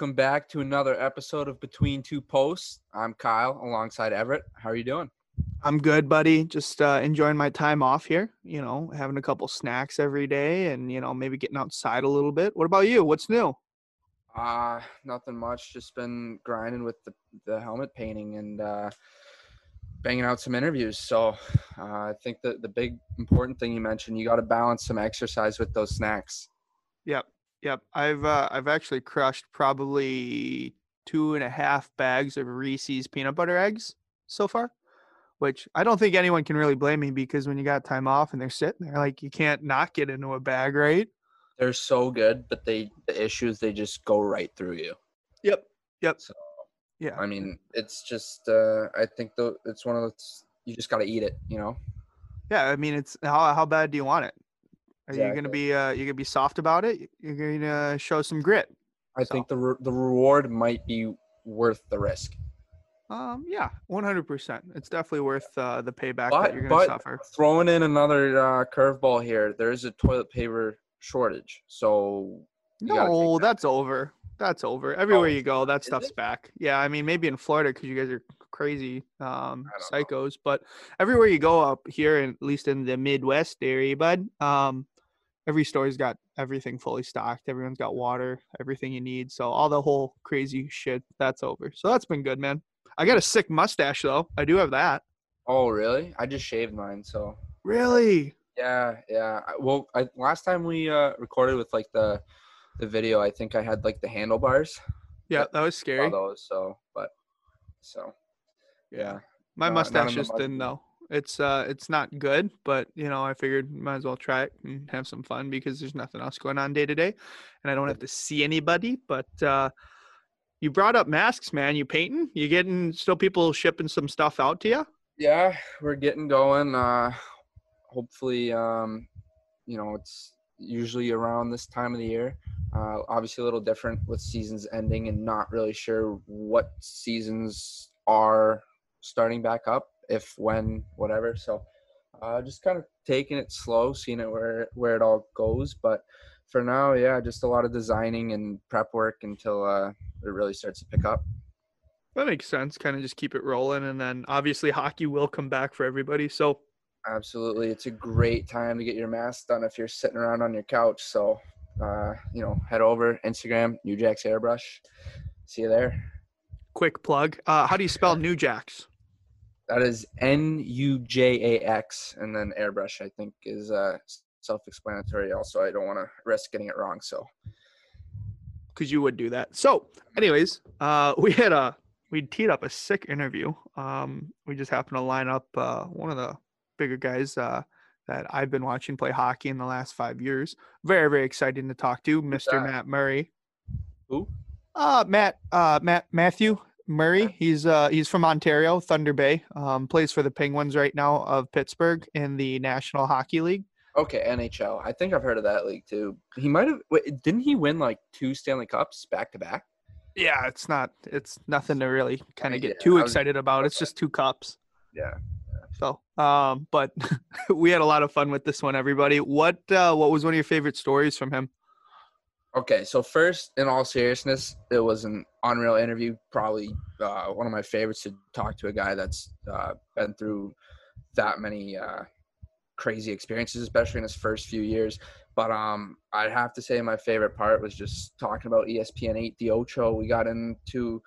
Welcome back to another episode of Between Two Posts. I'm Kyle alongside Everett. How are you doing? I'm good, buddy. Just uh, enjoying my time off here. You know, having a couple snacks every day, and you know, maybe getting outside a little bit. What about you? What's new? Uh, nothing much. Just been grinding with the, the helmet painting and uh, banging out some interviews. So uh, I think that the big important thing you mentioned, you got to balance some exercise with those snacks. Yep, yep. I've uh, I've actually crushed probably two and a half bags of Reese's peanut butter eggs so far, which I don't think anyone can really blame me because when you got time off and they're sitting there, like you can't not get into a bag, right? They're so good, but they the issues they just go right through you. Yep, yep. So Yeah, I mean, it's just uh, I think the it's one of those you just got to eat it, you know. yeah. I mean, it's how how bad do you want it? Are you gonna be uh you gonna be soft about it? You're gonna show some grit. I So- think the re- the reward might be worth the risk. Um, yeah, one hundred percent. It's definitely worth uh, the payback But, that you're gonna but suffer. throwing in another uh, curveball here, there is a toilet paper shortage. So you gotta take No, that. that's over. That's over. Everywhere you go, that stuff's it? back. Yeah, I mean maybe in Florida because you guys are crazy um, psychos, but everywhere you go up here, and at least in the Midwest area, bud, um, every store's got everything fully stocked. Everyone's got water, everything you need. So all the whole crazy shit, that's over. So that's been good, man. I got a sick mustache though. I do have that. oh really? I just shaved mine. So Really? yeah, yeah. Well, I, last time we uh, recorded with like the the video, I think I had like the handlebars. Yeah, that was scary. those. So, but so yeah. My mustache is thin though. It's uh it's not good, but you know, I figured might as well try it and have some fun because there's nothing else going on day to day and I don't have to see anybody. But uh you brought up masks, man. You painting? You getting still people shipping some stuff out to you? yeah we're getting going uh hopefully um you know it's usually around this time of the year uh obviously a little different with seasons ending and not really sure what seasons are starting back up if when whatever so uh just kind of taking it slow seeing it where where it all goes but for now yeah just a lot of designing and prep work until uh it really starts to pick up That makes sense. Kind of just keep it rolling and then obviously hockey will come back for everybody. So Absolutely. It's a great time to get your mask done if you're sitting around on your couch. So, uh, you know, head over Instagram, Nujax Airbrush. See you there. quick plug. Uh how do you spell Nujax? That is N U J A X, and then Airbrush. I think is uh, self-explanatory. Also, I don't want to risk getting it wrong. So, because you would do that. So, anyways, uh, we had a we teed up a sick interview. Um, we just happened to line up uh, one of the bigger guys uh, that I've been watching play hockey in the last five years. Very very exciting to talk to, Mr. Matt Murray. who? Uh, Matt uh, Matt Matthew Murray. He's uh he's from Ontario, Thunder Bay. Um, plays for the Penguins right now of Pittsburgh in the National Hockey League. Okay, NHL. I think I've heard of that league too. He might have. Wait, didn't he win like two Stanley Cups back to back? Yeah, it's not it's nothing to really kind of yeah, get too was- excited about. It's just two cups. Yeah. So, um, but we had a lot of fun with this one, everybody. What uh, what was one of your favorite stories from him? Okay, so first, in all seriousness, it was an unreal interview. Probably uh, one of my favorites to talk to a guy that's uh, been through that many uh, crazy experiences, especially in his first few years. But um, I'd have to say my favorite part was just talking about ESPN 8, the Ocho. We got into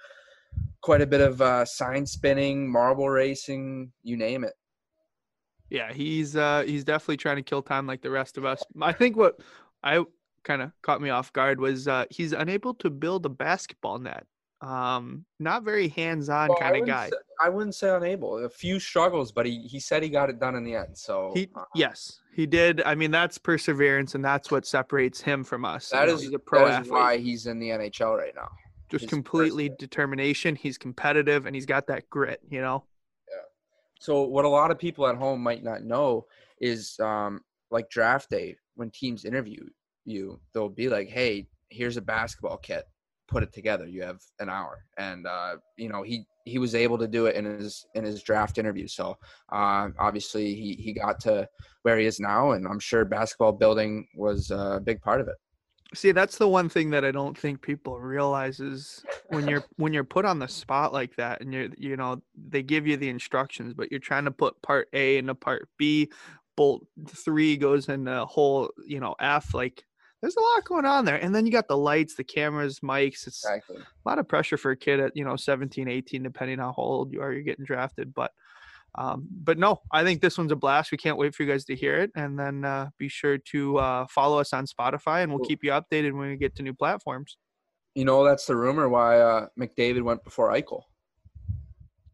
quite a bit of uh, sign spinning, marble racing, you name it. Yeah, he's uh, he's definitely trying to kill time like the rest of us. I think what I kind of caught me off guard was uh, he's unable to build a basketball net. Um, not very hands-on Well, kind of guy. say- I wouldn't say unable. A few struggles, but he, he said he got it done in the end. So He uh, yes, he did. I mean, that's perseverance, and that's what separates him from us. You That know, is he's a pro that is why he's in the NHL right now. Just his completely determination. He's competitive, and he's got that grit. You know. Yeah. So what a lot of people at home might not know is um, like draft day when teams interview you, they'll be like, "Hey, here's a basketball kit. Put it together. You have an hour." And uh, you know he he was able to do it in his in his draft interview. So uh, obviously he he got to where he is now, and I'm sure basketball building was a big part of it. See, that's the one thing that I don't think people realize is when you're when you're put on the spot like that and you're you know, they give you the instructions, but you're trying to put part A into part B, bolt three goes in the whole, you know, F, like there's a lot going on there. And then you got the lights, the cameras, mics. It's Exactly. a lot of pressure for a kid at, you know, 17, 18, depending on how old you are, you're getting drafted. But um, but no, I think this one's a blast. We can't wait for you guys to hear it. And then uh, be sure to uh, follow us on Spotify and we'll Cool. keep you updated when we get to new platforms. You know, that's the rumor why uh, McDavid went before Eichel.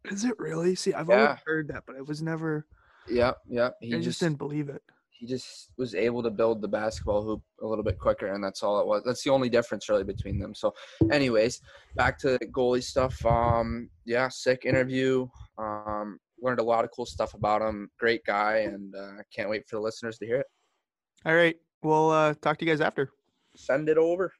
Is it really? See, I've Yeah. always heard that, but I was never, Yep, yep. He I just just didn't believe it. He just was able to build the basketball hoop a little bit quicker, and that's all it was. That's the only difference really between them. So, anyways, back to goalie stuff. Um, yeah, sick interview. Um, learned a lot of cool stuff about him. Great guy, and uh, can't wait for the listeners to hear it. All right. We'll uh, talk to you guys after. Send it over.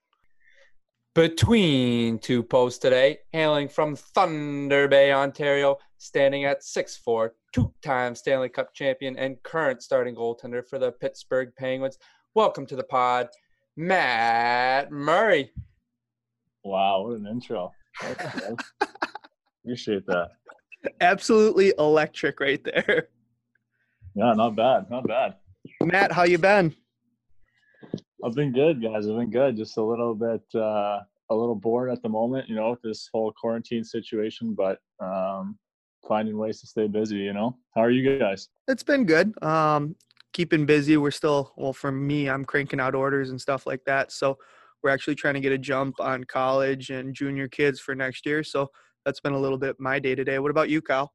Between two posts today, hailing from Thunder Bay, Ontario, standing at 6'4, two time Stanley Cup champion and current starting goaltender for the Pittsburgh Penguins. Welcome to the pod, Matt Murray. Wow, what an intro. Appreciate that. Absolutely electric right there. Yeah, not bad, not bad. Matt, how you been? I've been good, guys. I've been good. Just a little bit, uh, a little bored at the moment, you know, with this whole quarantine situation, but um, finding ways to stay busy. You know, how are you guys? It's been good. Um, keeping busy. We're still well for me. I'm cranking out orders and stuff like that. So we're actually trying to get a jump on college and junior kids for next year. So that's been a little bit my day to day. What about you, Kyle?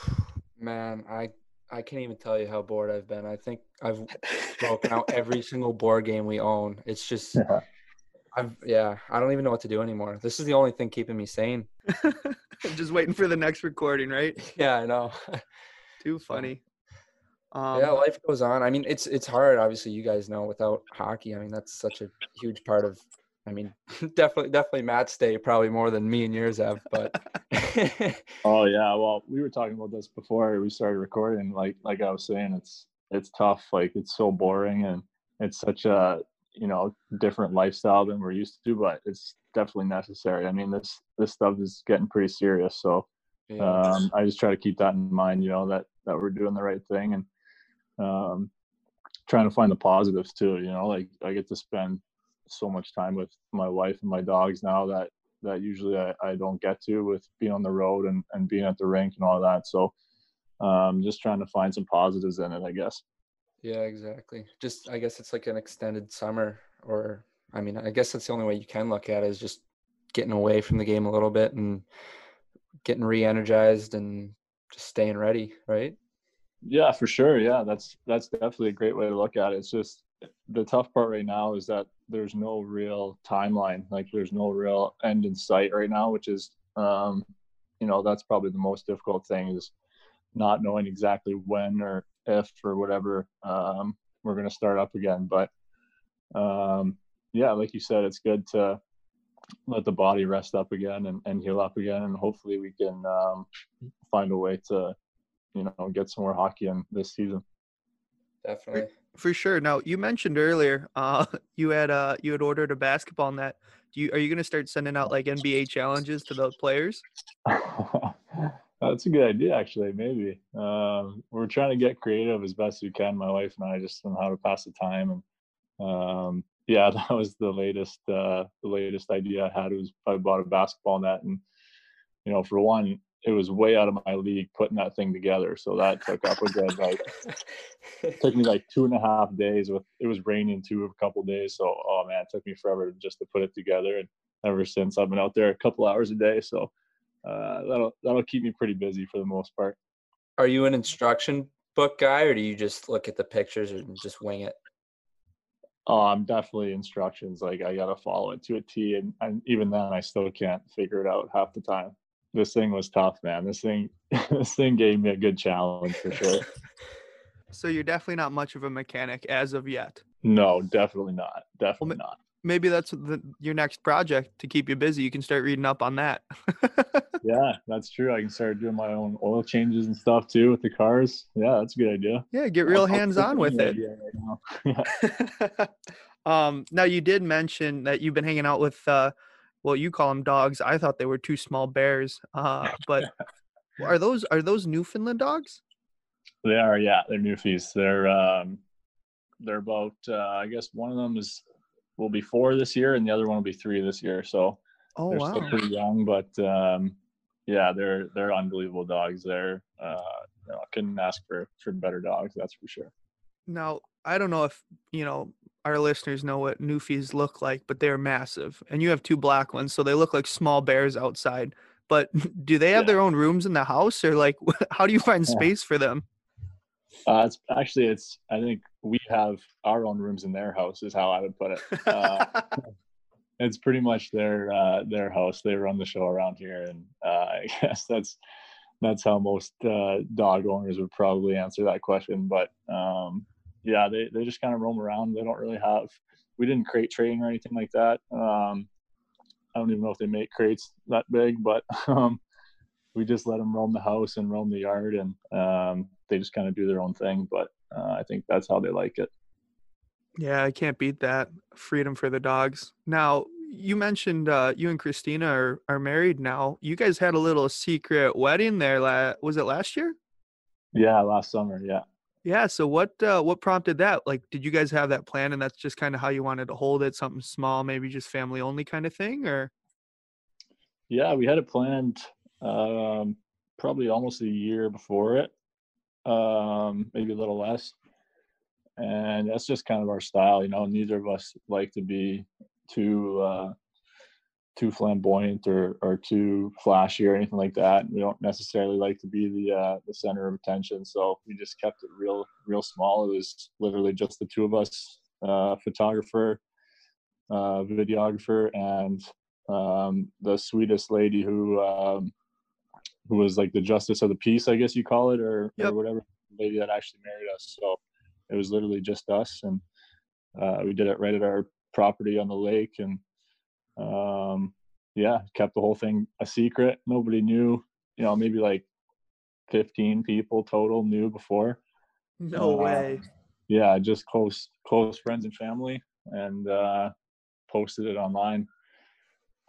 Man, I I can't even tell you how bored I've been. I think I've broken out every single board game we own. It's just Yeah. I've yeah, I don't even know what to do anymore. This is the only thing keeping me sane. Just waiting for the next recording, right? Yeah, I know. Too funny. Um, yeah, life goes on. I mean, it's it's hard. Obviously, you guys know without hockey. I mean, that's such a huge part of. I mean, definitely, definitely Matt's day probably more than me and yours have. But Oh yeah, well, we were talking about this before we started recording. Like, like I was saying, it's it's tough. Like, it's so boring, and it's such a you know different lifestyle than we're used to. But it's definitely necessary. I mean, this this stuff is getting pretty serious. So um, I just try to keep that in mind, you know, that that we're doing the right thing and um, trying to find the positives too. You know, like I get to spend so much time with my wife and my dogs now that that usually I, I don't get to with being on the road and, and being at the rink and all that. So um, just trying to find some positives in it, I guess. Yeah, exactly. Just I guess it's like an extended summer, or I mean, I guess that's the only way you can look at it is just getting away from the game a little bit and getting re-energized and just staying ready, right? Yeah, for sure. Yeah, that's that's definitely a great way to look at it. It's just the tough part right now is that there's no real timeline. Like there's no real end in sight right now, which is um, you know, that's probably the most difficult thing is not knowing exactly when or if or whatever um we're gonna start up again. But um yeah, like you said, it's good to let the body rest up again and, and heal up again and hopefully we can um find a way to you know get some more hockey in this season Definitely. For sure. Now you mentioned earlier, uh, you had uh, you had ordered a basketball net. Do you are you going to start sending out like NBA challenges to the players? that's a good idea actually maybe. Um, we're trying to get creative as best we can my wife and i just on how to pass the time and um, yeah that was the latest uh, the latest idea i had was i bought a basketball net and you know for one it was way out of my league putting that thing together so that took up a good like took me like two and a half days with it was raining too a couple days so oh man it took me forever just to put it together and ever since i've been out there a couple hours a day so uh, that'll that'll keep me pretty busy for the most part. Are you an instruction book guy, or do you just look at the pictures and just wing it? oh i'm definitely instructions. Like i gotta follow it to a t and, and even then i still can't figure it out half the time. This thing was tough man. This thing this thing gave me a good challenge for sure. So you're definitely not much of a mechanic as of yet. no definitely not. Definitely not Maybe that's the, your next project to keep you busy. You can start reading up on that. yeah that's true i can start doing my own oil changes and stuff too with the cars yeah that's a good idea yeah, get real I'll- I'll hands-on with it. right now. Um, now you did mention that you've been hanging out with uh, well, you call them dogs. I thought they were two small bears. Uh, but are those are those Newfoundland dogs? They are, yeah. They're Newfies. They're um, they're about uh, I guess one of them is will be four this year, and the other one will be three this year. So Oh they're wow. still pretty young, but um, yeah, they're they're unbelievable dogs. They're uh, you know, I couldn't ask for for better dogs. That's for sure. Now, I don't know if, you know, our listeners know what Newfies look like, but they're massive. And you have two black ones, so they look like small bears outside. But do they have Yeah. their own rooms in the house or like how do you find space for them? Uh, it's actually it's I think we have our own rooms in their house is how I would put it. Uh, it's pretty much their uh, their house. They run the show around here, and uh, I guess that's that's how most uh, dog owners would probably answer that question. But um, yeah, they they just kind of roam around. They don't really have. We didn't crate training or anything like that. Um, I don't even know if they make crates that big, but um, we just let them roam the house and roam the yard, and um, they just kind of do their own thing. But uh, I think that's how they like it. yeah, I can't beat that. Freedom for the dogs. Now, you mentioned uh, you and Christina are, are married now. You guys had a little secret wedding there. La- was it last year? Yeah, last summer. Yeah. Yeah. So what uh, what prompted that? Like, did you guys have that plan, and that's just kind of how you wanted to hold it? Something small, maybe just family only kind of thing, or Yeah, we had it planned um, probably almost a year before it, um, maybe a little less. And that's just kind of our style, you know. Neither of us like to be too uh, too flamboyant or or too flashy or anything like that. We don't necessarily like to be the uh, the center of attention, so we just kept it real real small. It was literally just the two of us, uh, photographer, uh, videographer, and um, the sweetest lady who um, who was like the justice of the peace, I guess you call it, or, Yep. or whatever lady that actually married us. So it was literally just us, and uh, we did it right at our property on the lake, and um, yeah, kept the whole thing a secret. Nobody knew. You know, maybe like fifteen people total knew before. no Uh, way? Yeah, just close close friends and family, and uh, posted it online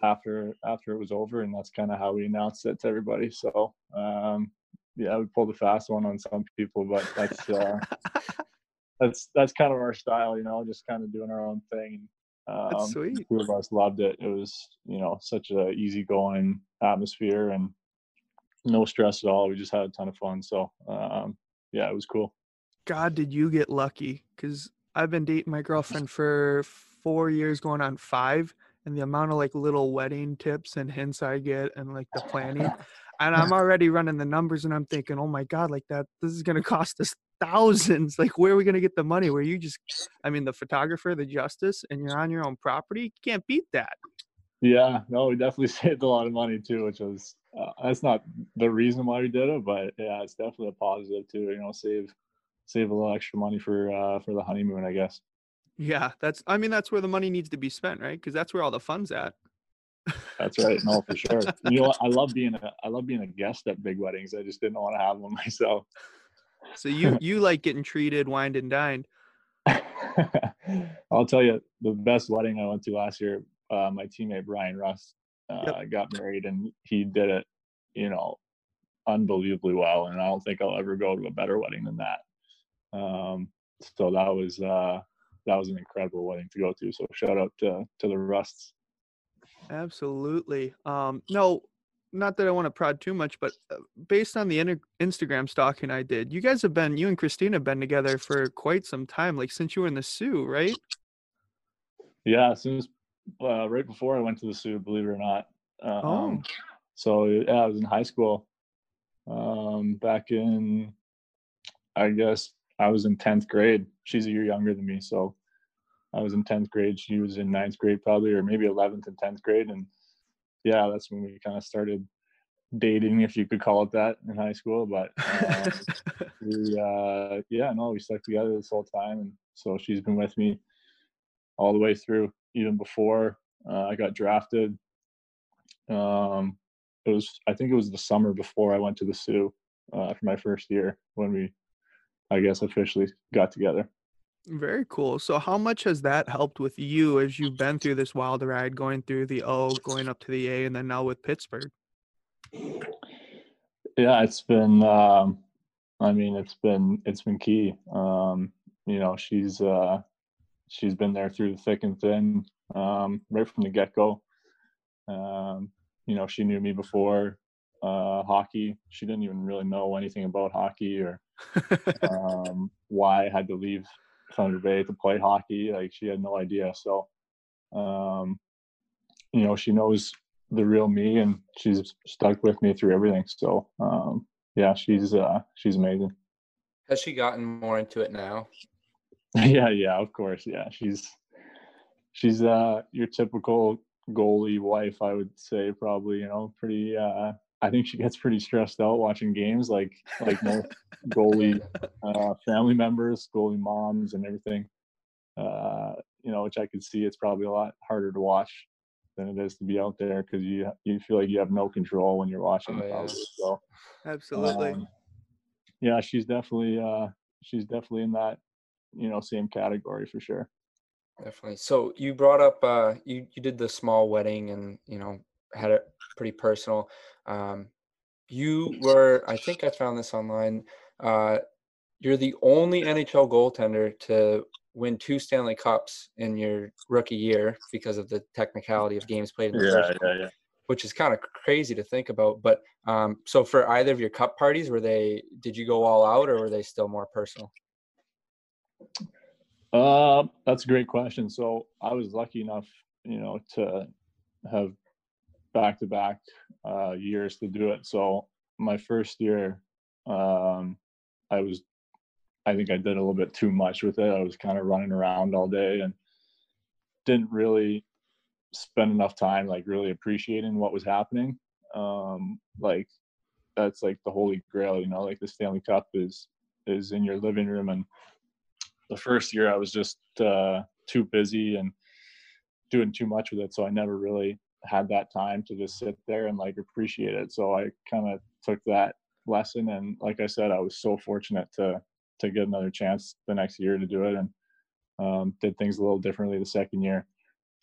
after after it was over, and that's kind of how we announced it to everybody. So um, yeah, we pulled a fast one on some people, but that's uh, that's that's kind of our style, you know, just kind of doing our own thing. Um, That's sweet. the two of us loved it. It was you know such a easygoing atmosphere and no stress at all. We just had a ton of fun. So um, yeah, it was cool. God, did you get lucky? Because I've been dating my girlfriend for four years, going on five, and the amount of like little wedding tips and hints I get, and like the planning, and I'm already running the numbers, and I'm thinking, oh my God, like that, this is gonna cost us thousands. Like, where are we gonna get the money? Where you just, I mean, the photographer, the justice, and you're on your own property, you can't beat that. Yeah, no, we definitely saved a lot of money too, which was uh, that's not the reason why we did it, but yeah, it's definitely a positive too. You know, save save a little extra money for uh for the honeymoon, I guess. Yeah, that's, I mean, that's where the money needs to be spent, right? Because that's where all the fun's at. That's right. No, for sure. You know. I love being a I love being a guest at big weddings. I just didn't want to have one myself. So you you like getting treated, wined and dined. I'll tell you the best wedding I went to last year. Uh, my teammate Bryan Rust uh, got married, and he did it, you know, unbelievably well. And I don't think I'll ever go to a better wedding than that. Um, so that was uh, that was an incredible wedding to go to. So shout out to to the Rusts. Absolutely. Um, no, not that I want to prod too much, but uh, based on the inter- Instagram stalking I did, you guys have been, you and Christina have been together for quite some time, like since you were in the Sioux, right? Yeah, as soon as uh, right before I went to the Sioux, believe it or not. Um, Oh. So yeah, I was in high school. Um, back in, I guess I was in tenth grade. She's a year younger than me, so I was in tenth grade. She was in ninth grade, probably, or maybe eleventh and tenth grade. And yeah, that's when we kind of started dating, if you could call it that, in high school. But um, we uh yeah no we stuck together this whole time and so she's been with me all the way through even before uh, i got drafted um it was i think it was the summer before i went to the sioux uh, for my first year when we i guess officially got together Very cool. So, how much has that helped with you as you've been through this wild ride, going through the O, going up to the A, and then now with Pittsburgh? Yeah, it's been. Um, I mean, it's been it's been key. Um, you know, she's uh, she's been there through the thick and thin, um, right from the get go. Um, you know, she knew me before uh, hockey. She didn't even really know anything about hockey or um, why I had to leave Thunder Bay to play hockey. Like she had no idea. So, um, you know, she knows the real me, and she's stuck with me through everything. So, um, yeah, she's uh, she's amazing. Has she gotten more into it now? yeah, yeah, of course. Yeah, she's she's uh your typical goalie wife, I would say. Probably, you know, pretty. uh I think she gets pretty stressed out watching games, like like most goalie uh, family members, goalie moms, and everything. Uh, you know, which I could see it's probably a lot harder to watch than it is to be out there because you you feel like you have no control when you're watching. Oh, yeah. So Absolutely. um, yeah, she's definitely uh, she's definitely in that you know same category for sure. Definitely. So you brought up uh you you did the small wedding and you know had it pretty personal. Um you were I think I found this online. Uh you're the only NHL goaltender to win two Stanley Cups in your rookie year because of the technicality of games played in the first yeah, yeah. which is kind of crazy to think about. But um, so for either of your cup parties, were they? Did you go all out, or were they still more personal? Uh, that's a great question. So I was lucky enough, you know, to have back to back years to do it. So my first year, um, I was, I think I did a little bit too much with it. I was kind of running around all day and didn't really spend enough time like really appreciating what was happening. Um, like that's like the holy grail, you know, like the Stanley Cup is is in your living room and the first year I was just uh, too busy and doing too much with it, so I never really had that time to just sit there and like appreciate it. So I kind of took that lesson, and like I said, I was so fortunate to to get another chance the next year to do it, and um, did things a little differently the second year.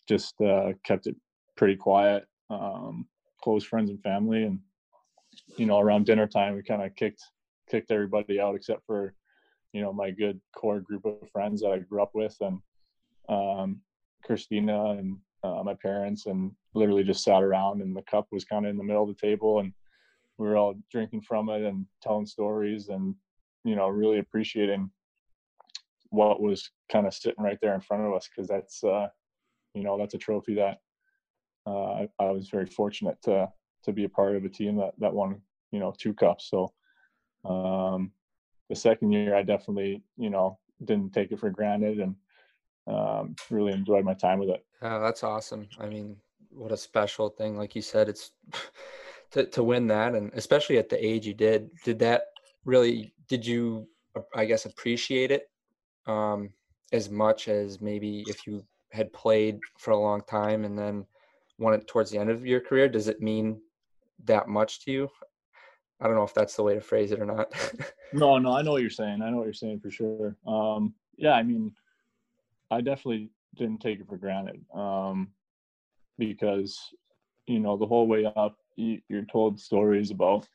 Just uh, kept it pretty quiet, um, close friends and family, and you know around dinner time we kind of kicked kicked everybody out except for you know my good core group of friends that I grew up with and um, Christina and uh, my parents and literally just sat around and the cup was kind of in the middle of the table and we were all drinking from it and telling stories and you know really appreciating what was kind of sitting right there in front of us because that's uh, you know that's a trophy that uh, I, I was very fortunate to to be a part of a team that that won you know two cups. So um, the second year I definitely, you know, didn't take it for granted and um, really enjoyed my time with it. Oh, that's awesome. I mean, what a special thing. Like you said, it's to, to win that. And especially at the age you did, did that really, did you, I guess, appreciate it um, as much as maybe if you had played for a long time and then won it towards the end of your career? Does it mean that much to you? I don't know if that's the way to phrase it or not. no, no, I know what you're saying. I know what you're saying for sure. Um, yeah, I mean, I definitely didn't take it for granted um, because, you know, the whole way up, you, you're told stories about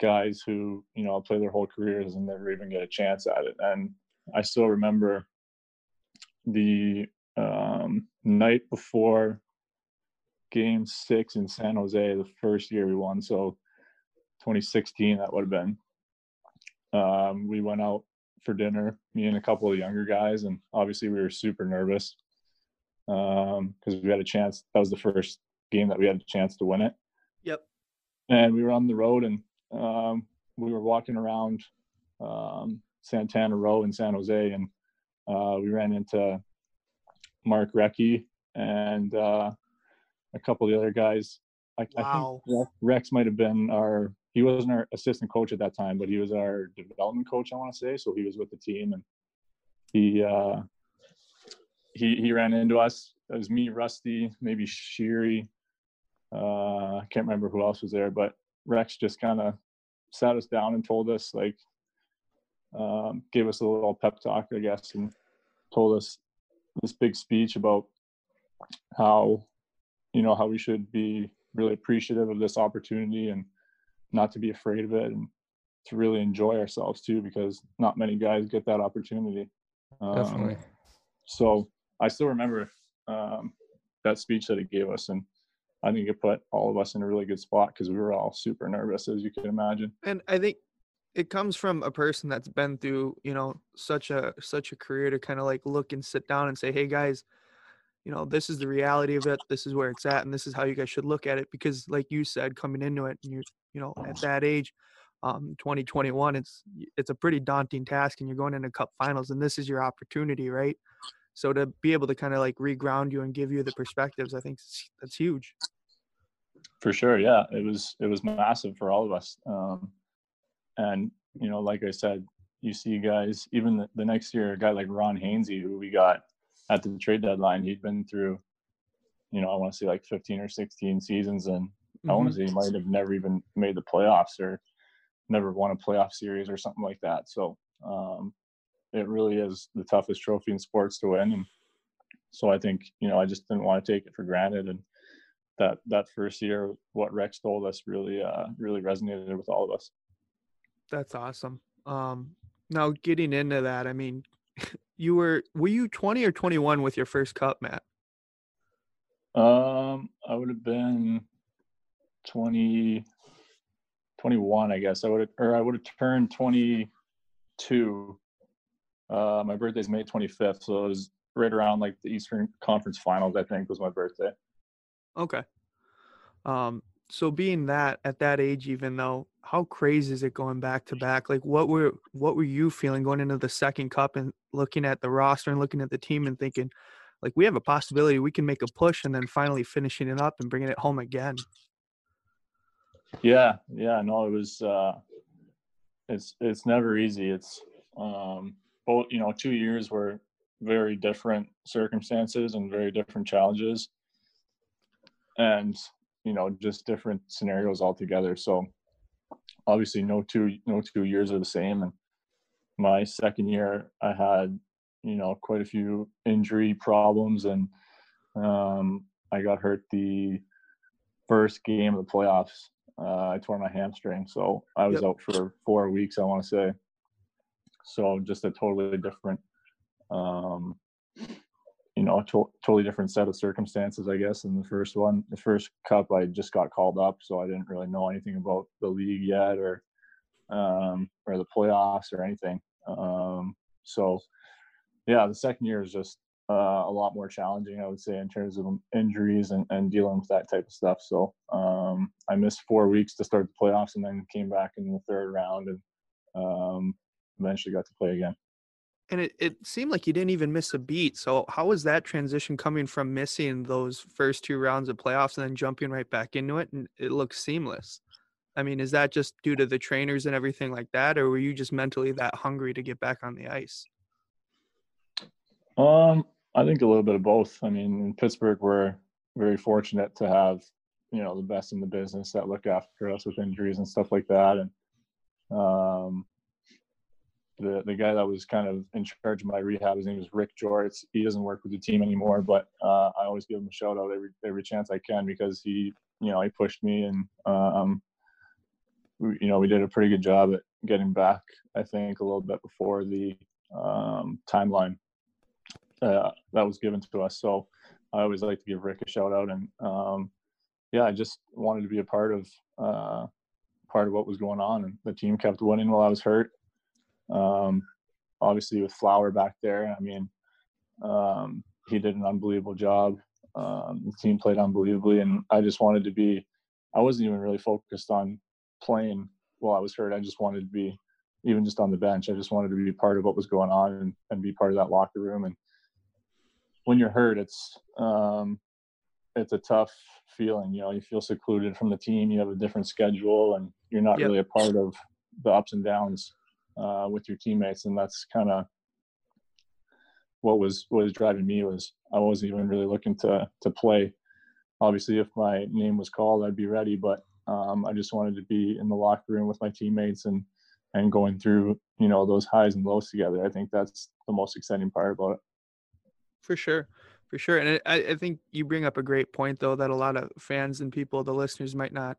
guys who, you know, play their whole careers and never even get a chance at it. And I still remember the um, night before game six in San Jose, the first year we won. So 2016 that would have been um, we went out for dinner me and a couple of younger guys and obviously we were super nervous because um, we had a chance that was the first game that we had a chance to win it. Yep. And we were on the road and um, we were walking around um, santana row in san jose and uh, we ran into mark recchi and uh, a couple of the other guys. I, wow. I think Rex might have been our he wasn't our assistant coach at that time, but he was our development coach, I want to say. So he was with the team and he uh he he ran into us. It was me, Rusty, maybe Sheary. Uh I can't remember who else was there, but Rex just kind of sat us down and told us like um gave us a little pep talk, I guess, and told us this big speech about how you know how we should be really appreciative of this opportunity and not to be afraid of it and to really enjoy ourselves too because not many guys get that opportunity um, Definitely. so i still remember um, that speech that he gave us and i think it put all of us in a really good spot because we were all super nervous as you can imagine And I think it comes from a person that's been through, you know, such a such a career to kind of like look and sit down and say, "Hey guys, you know, this is the reality of it. This is where it's at and this is how you guys should look at it." Because like you said coming into it, you you know, at that age, um 2021, it's it's a pretty daunting task and you're going into cup finals and this is your opportunity, right? So to be able to kind of like reground you and give you the perspectives, I think that's huge. For sure, yeah, it was it was massive for all of us. Um, and you know, like I said, you see guys even the, the next year, a guy like Ron Hainsey, who we got at the trade deadline, he'd been through, you know, I want to say like 15 or 16 seasons, and I want to say he might have never even made the playoffs or never won a playoff series or something like that. So um, it really is the toughest trophy in sports to win, and so I think you know I just didn't want to take it for granted and that that first year what rex told us really uh really resonated with all of us That's awesome. Um, now getting into that, I mean, you were were you 20 or 21 with your first cup, Matt? um i would have been 20 21 i guess i would have or i would have turned 22 uh my birthday's may 25th so it was right around like the eastern conference finals i think was my birthday Okay. Um, so being that at that age, even though, how crazy is it going back to back? Like, what were what were you feeling going into the second cup and looking at the roster and looking at the team and thinking, like, we have a possibility we can make a push and then finally finishing it up and bringing it home again. Yeah, yeah, no, it was uh it's it's never easy. It's um both, you know, 2 years were very different circumstances and very different challenges and you know, just different scenarios altogether. So obviously no two no two years are the same and my second year I had, you know, quite a few injury problems and um I got hurt the first game of the playoffs uh, I tore my hamstring, so I was Yep. out for four weeks. I want to say. So just a totally different, um, you know, to- totally different set of circumstances, I guess. In the first one, the first cup, I just got called up, so I didn't really know anything about the league yet, or um, or the playoffs or anything. Um, so, yeah, the second year is just uh, a lot more challenging, I would say, in terms of injuries and, and dealing with that type of stuff. So um, I missed four weeks to start the playoffs and then came back in the third round and um, eventually got to play again. And it, it seemed like you didn't even miss a beat. So how was that transition coming from missing those first two rounds of playoffs and then jumping right back into it? And it looks seamless. I mean, is that just due to the trainers and everything like that, or were you just mentally that hungry to get back on the ice? Um, I think a little bit of both. I mean, in Pittsburgh, we're very fortunate to have you know the best in the business that look after us with injuries and stuff like that. And um, the the guy that was kind of in charge of my rehab, his name is Rick Jorts. He doesn't work with the team anymore, but uh, I always give him a shout out every every chance I can because he you know he pushed me and um, we, you know we did a pretty good job at getting back. I think a little bit before the um, timeline uh, that was given to us. So I always like to give Rick a shout out, and um, yeah, I just wanted to be a part of uh, part of what was going on, and the team kept winning while I was hurt. Um, obviously, with Flower back there, I mean, um, he did an unbelievable job. Um, the team played unbelievably, and I just wanted to be. I wasn't even really focused on playing while I was hurt. I just wanted to be, even just on the bench. I just wanted to be part of what was going on and, and be part of that locker room. And when you're hurt, it's um, it's a tough feeling. You know, you feel secluded from the team. You have a different schedule, and you're not Yep. really a part of the ups and downs uh, with your teammates. And that's kind of what was what was driving me was I wasn't even really looking to to play. Obviously, if my name was called, I'd be ready. But um, I just wanted to be in the locker room with my teammates and and going through you know those highs and lows together. I think that's the most exciting part about it. For sure, for sure, and I, I think you bring up a great point though that a lot of fans and people, the listeners, might not,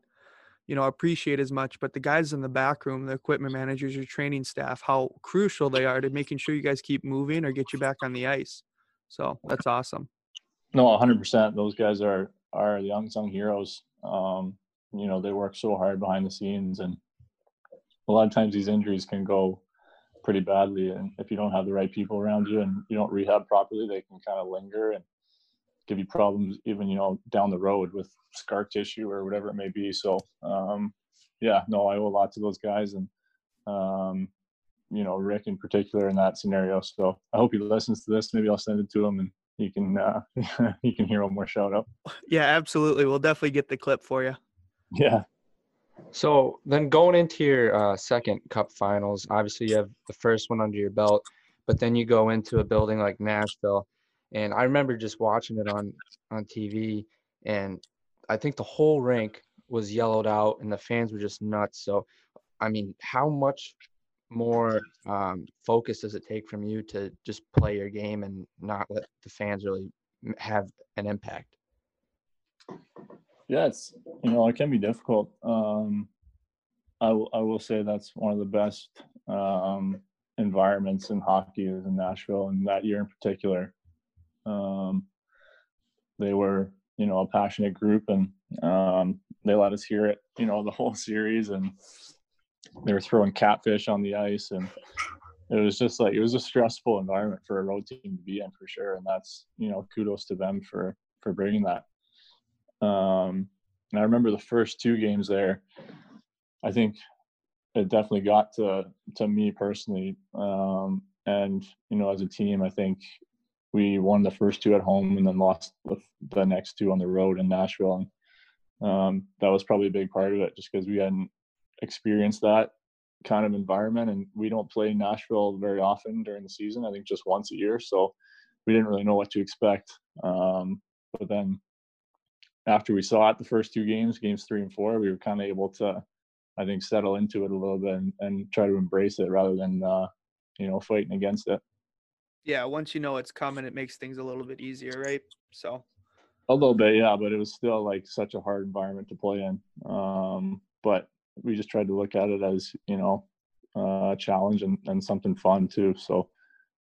you know, appreciate as much. But the guys in the back room, the equipment managers, your training staff, how crucial they are to making sure you guys keep moving or get you back on the ice. So that's awesome. No, 100%. Those guys are are the unsung heroes. Um, you know, they work so hard behind the scenes, and a lot of times these injuries can go pretty badly. And if you don't have the right people around you and you don't rehab properly, they can kind of linger and give you problems even you know down the road with scar tissue or whatever it may be. So um, yeah, no, I owe a lot to those guys and um, you know Rick in particular in that scenario. So I hope he listens to this. Maybe I'll send it to him and you can uh, you can hear one more shout out. Yeah, absolutely. We'll definitely get the clip for you. Yeah. So then going into your uh, second Cup Finals, obviously you have the first one under your belt, but then you go into a building like Nashville, and I remember just watching it on on TV, and I think the whole rink was yellowed out, and the fans were just nuts. So, I mean, how much more um, focus does it take from you to just play your game and not let the fans really have an impact? Yeah, it's you know it can be difficult. Um, I, w- I will say that's one of the best um, environments in hockey is in Nashville, and that year in particular, um, they were you know a passionate group, and um, they let us hear it you know the whole series, and they were throwing catfish on the ice and it was just like it was a stressful environment for a road team to be in for sure. And that's you know kudos to them for for bringing that. Um and i remember the first two games there i think it definitely got to to me personally. Um and you know as a team i think we won the first two at home and then lost the, next two on the road in nashville and um that was probably a big part of it just because we hadn't experienced that kind of environment. And we don't play Nashville very often during the season. I think just once a year. So we didn't really know what to expect. Um, but then after we saw it the first two games, games three and four, we were kind of able to, I think, settle into it a little bit and, and try to embrace it rather than, uh, you know, fighting against it. Yeah, once you know it's coming, it makes things a little bit easier, right? So a little bit, yeah, but it was still like such a hard environment to play in. Um, but we just tried to look at it as you know a challenge and, and something fun too. So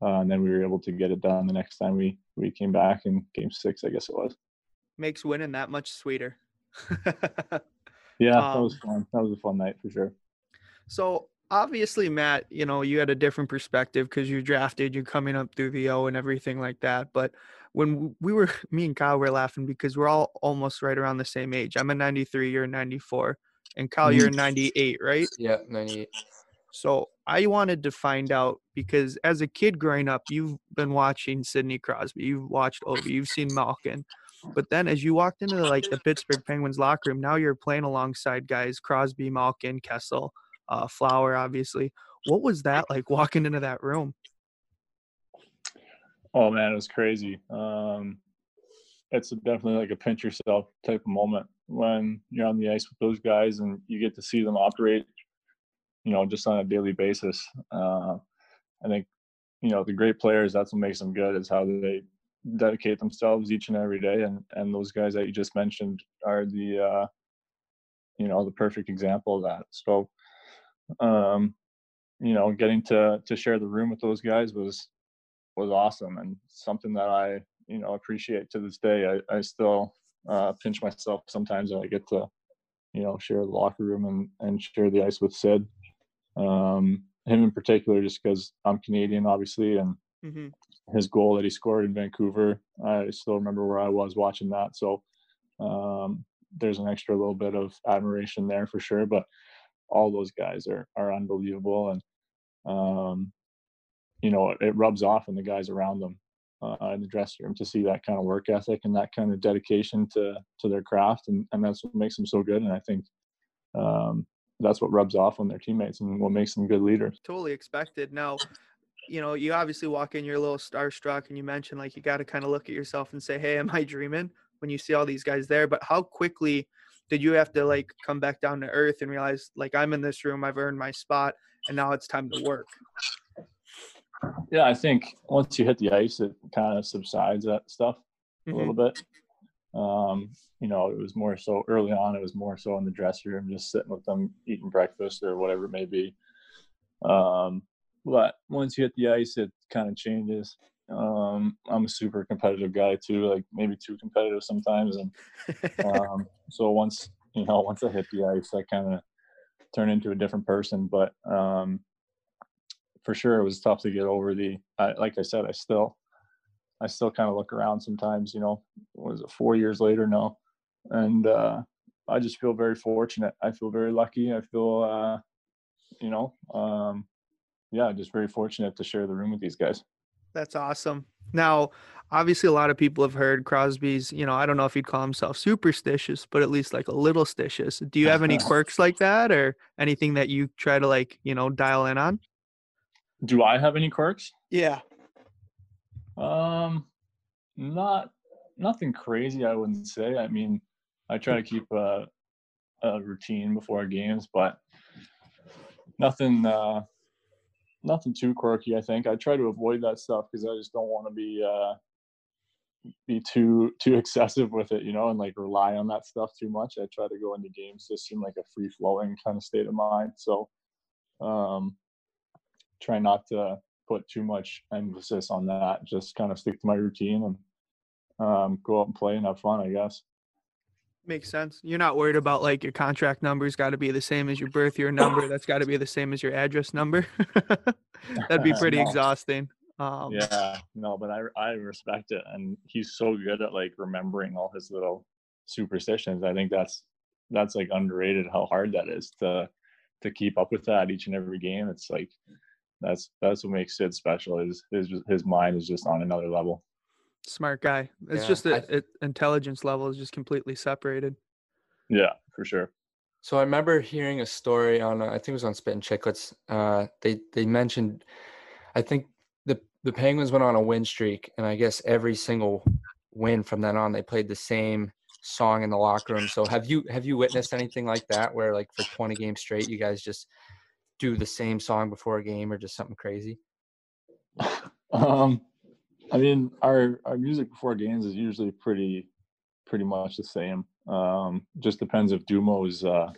uh, and then we were able to get it done the next time we we came back in game six, I guess it was. Makes winning that much sweeter. yeah, um, that was fun. That was a fun night for sure. So obviously, Matt, you know you had a different perspective because you drafted, you're coming up through the O and everything like that. But when we were, me and Kyle were laughing because we're all almost right around the same age. I'm a 93, you're a 94 and Kyle, you're Mm-hmm. 98, right? Yeah, 98. So I wanted to find out because as a kid growing up, you've been watching Sidney Crosby, you've watched Ovi, you've seen Malkin. But then as you walked into like the Pittsburgh Penguins locker room, now you're playing alongside guys Crosby, Malkin, Kessel, uh, Flower, obviously. What was that like walking into that room? Oh man, it was crazy. Um, it's definitely like a pinch yourself type of moment when you're on the ice with those guys and you get to see them operate, you know, just on a daily basis. Uh, I think, you know, the great players, that's what makes them good is how they dedicate themselves each and every day. And, and those guys that you just mentioned are the, uh, you know, the perfect example of that. So, um, you know, getting to, to share the room with those guys was, was awesome and something that I, you know, appreciate to this day. I, I still uh, pinch myself sometimes when I get to, you know, share the locker room and, and share the ice with Sid. Um, him in particular, just because I'm Canadian, obviously, and mm-hmm. his goal that he scored in Vancouver, I still remember where I was watching that. So um, there's an extra little bit of admiration there for sure. But all those guys are are unbelievable, and um, you know, it, it rubs off on the guys around them uh, in the dressing room to see that kind of work ethic and that kind of dedication to to their craft, and and that's what makes them so good. And I think um, that's what rubs off on their teammates and what makes them good leaders. Totally expected. Now, you know, you obviously walk in, you're a little starstruck, and you mentioned like you got to kind of look at yourself and say, "Hey, am I dreaming?" When you see all these guys there, but how quickly did you have to like come back down to earth and realize like I'm in this room, I've earned my spot, and now it's time to work? Yeah, I think once you hit the ice, it kind of subsides that stuff a Mhm. little bit. Um, you know, it was more so early on. It was more so in the dressing room, just sitting with them, eating breakfast or whatever it may be. Um, but once you hit the ice, it kind of changes. Um, I'm a super competitive guy too, like maybe too competitive sometimes, and um, so once you know, once I hit the ice, I kind of turn into a different person. But um, for sure, it was tough to get over the. I, like I said, I still, I still kind of look around sometimes. You know, was it four years later? No, and uh, I just feel very fortunate. I feel very lucky. I feel, uh, you know, um, yeah, just very fortunate to share the room with these guys. That's awesome. Now, obviously, a lot of people have heard Crosby's. You know, I don't know if he'd call himself superstitious, but at least like a little stitious. Do you have any quirks like that, or anything that you try to like, you know, dial in on? Do I have any quirks? Yeah. Um, not nothing crazy. I wouldn't say. I mean, I try to keep a, a routine before games, but nothing. Uh, nothing too quirky. I think I try to avoid that stuff because I just don't want to be uh, be too too excessive with it, you know, and like rely on that stuff too much. I try to go into games just in like a free flowing kind of state of mind. So, um, try not to put too much emphasis on that. Just kind of stick to my routine and um, go out and play and have fun. I guess. Makes sense. You're not worried about like your contract number's got to be the same as your birth year number. That's got to be the same as your address number. That'd be pretty No. exhausting. Um, yeah no but i i respect it and he's so good at like remembering all his little superstitions i think that's that's like underrated how hard that is to to keep up with that each and every game it's like that's that's what makes sid special is his his mind is just on another level Smart guy. It's Yeah, just that it, intelligence level is just completely separated. yeah for sure So I remember hearing a story on uh, I think it was on Spit and Chicklets. Uh, they they mentioned, I think the the Penguins went on a win streak, and I guess every single win from then on they played the same song in the locker room. So have you have you witnessed anything like that where like for 20 games straight you guys just do the same song before a game or just something crazy? um i mean our our music before games is usually pretty pretty much the same. Um just depends if dumo's uh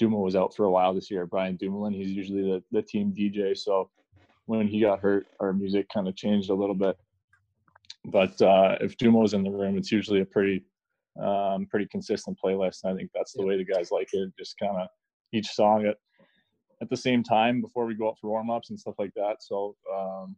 dumo was out for a while this year brian dumoulin he's usually the, the team dj so when he got hurt our music kind of changed a little bit. But uh if dumo's in the room it's usually a pretty um pretty consistent playlist. And i think that's the way the guys like it just kind of each song at at the same time before we go out for warm-ups and stuff like that. So um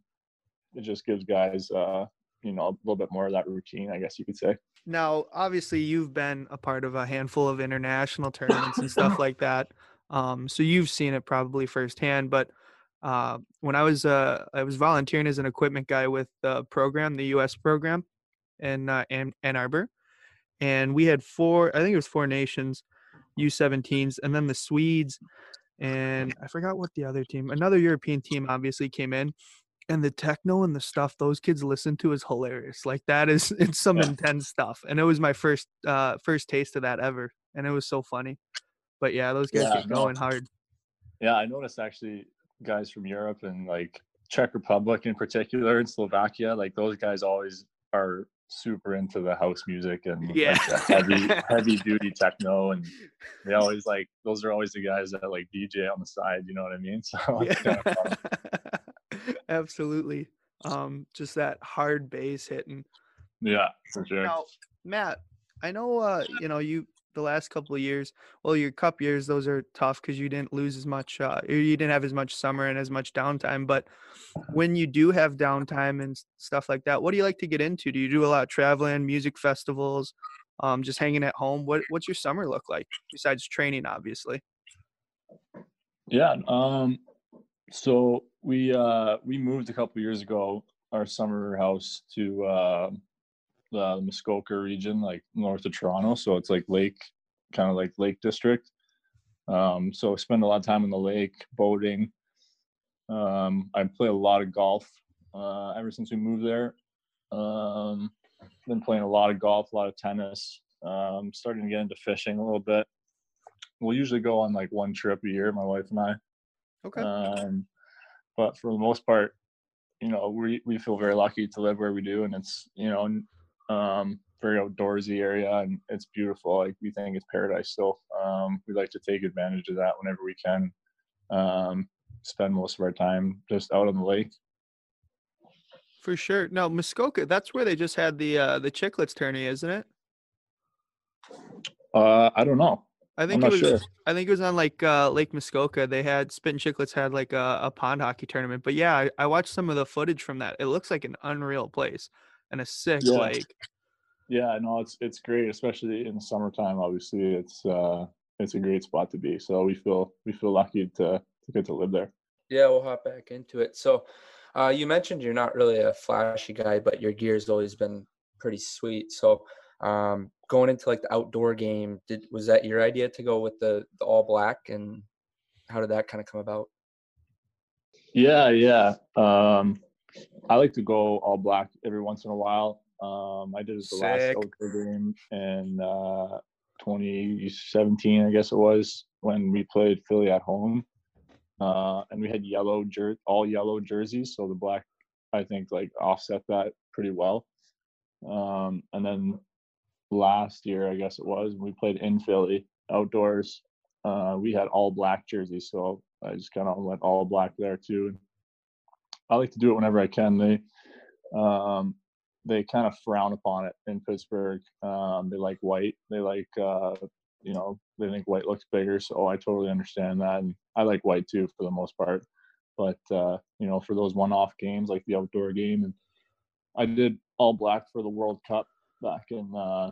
it just gives guys uh you know a little bit more of that routine i guess you could say Now, obviously, you've been a part of a handful of international tournaments and stuff like that. Um, so you've seen it probably firsthand. But uh, when I was uh, I was volunteering as an equipment guy with the program, the U.S. program, in uh, Ann, Ann Arbor, and we had four. I think it was four nations, U17s, and then the Swedes, and I forgot what the other team. Another European team obviously came in, and the techno and the stuff those kids listen to is hilarious. Like that is it's some Yeah. intense stuff. And it was my first uh first taste of that ever. And it was so funny. But yeah, those guys Yeah, get no. going hard. yeah i noticed actually guys from europe and like czech republic in particular and slovakia like those guys always are super into the house music and Yeah. like the heavy heavy duty techno and they always like those are always the guys that like dj on the side you know what i mean so it's kinda fun. Absolutely. Um just that hard bass hitting. yeah for sure Now, Matt, I know uh, you know, you the last couple of years, well, your cup years, those are tough because you didn't lose as much uh you didn't have as much summer and as much downtime. But when you do have downtime and stuff like that, what do you like to get into? Do you do a lot of traveling, music festivals, um, just hanging at home? What what's your summer look like besides training, obviously? Yeah. Um, so we uh, we moved a couple years ago our summer house to uh, the Muskoka region, like north of Toronto. So it's like lake, kind of like Lake District. Um, so I spend a lot of time in the lake, boating. Um, I play a lot of golf uh, ever since we moved there. Um, been playing a lot of golf, a lot of tennis. Um, starting to get into fishing a little bit. We'll usually go on like one trip a year, my wife and I. Okay. Um, but for the most part, you know, we we feel very lucky to live where we do, and it's you know, um, very outdoorsy area, and it's beautiful. Like we think it's paradise. So um, we like to take advantage of that whenever we can. Um, spend most of our time just out on the lake. For sure. Now Muskoka, that's where they just had the uh the Chicklets tourney, isn't it? Uh, I don't know. I I'm think it was sure. I think it was on like uh Lake Muskoka. They had Spit and Chicklets had like a, a pond hockey tournament. But yeah, I, I watched some of the footage from that. It looks like an unreal place and a sick Yeah. lake. Yeah, no, it's it's great, especially in the summertime. Obviously, it's uh, it's a great spot to be. So we feel we feel lucky to to get to live there. Yeah, we'll hop back into it. So, uh, you mentioned you're not really a flashy guy, but your gear's always been pretty sweet. So, um, going into like the outdoor game, did was that your idea to go with the the all black, and how did that kind of come about? Yeah, yeah. Um, I like to go all black every once in a while. Um, I did it the last outdoor game in uh, 2017, I guess it was, when we played Philly at home. Uh, and we had yellow jer- all yellow jerseys, so the black, I think, like offset that pretty well. Um, and then last year, I guess it was, we played in Philly outdoors. Uh, we had all black jerseys, so I just kind of went all black there too. And I like to do it whenever I can. They um, they kind of frown upon it in Pittsburgh. Um, they like white. They like uh, you know they think white looks bigger. So I totally understand that, and I like white too for the most part. But uh, you know, for those one-off games like the outdoor game, and I did all black for the World Cup back in uh,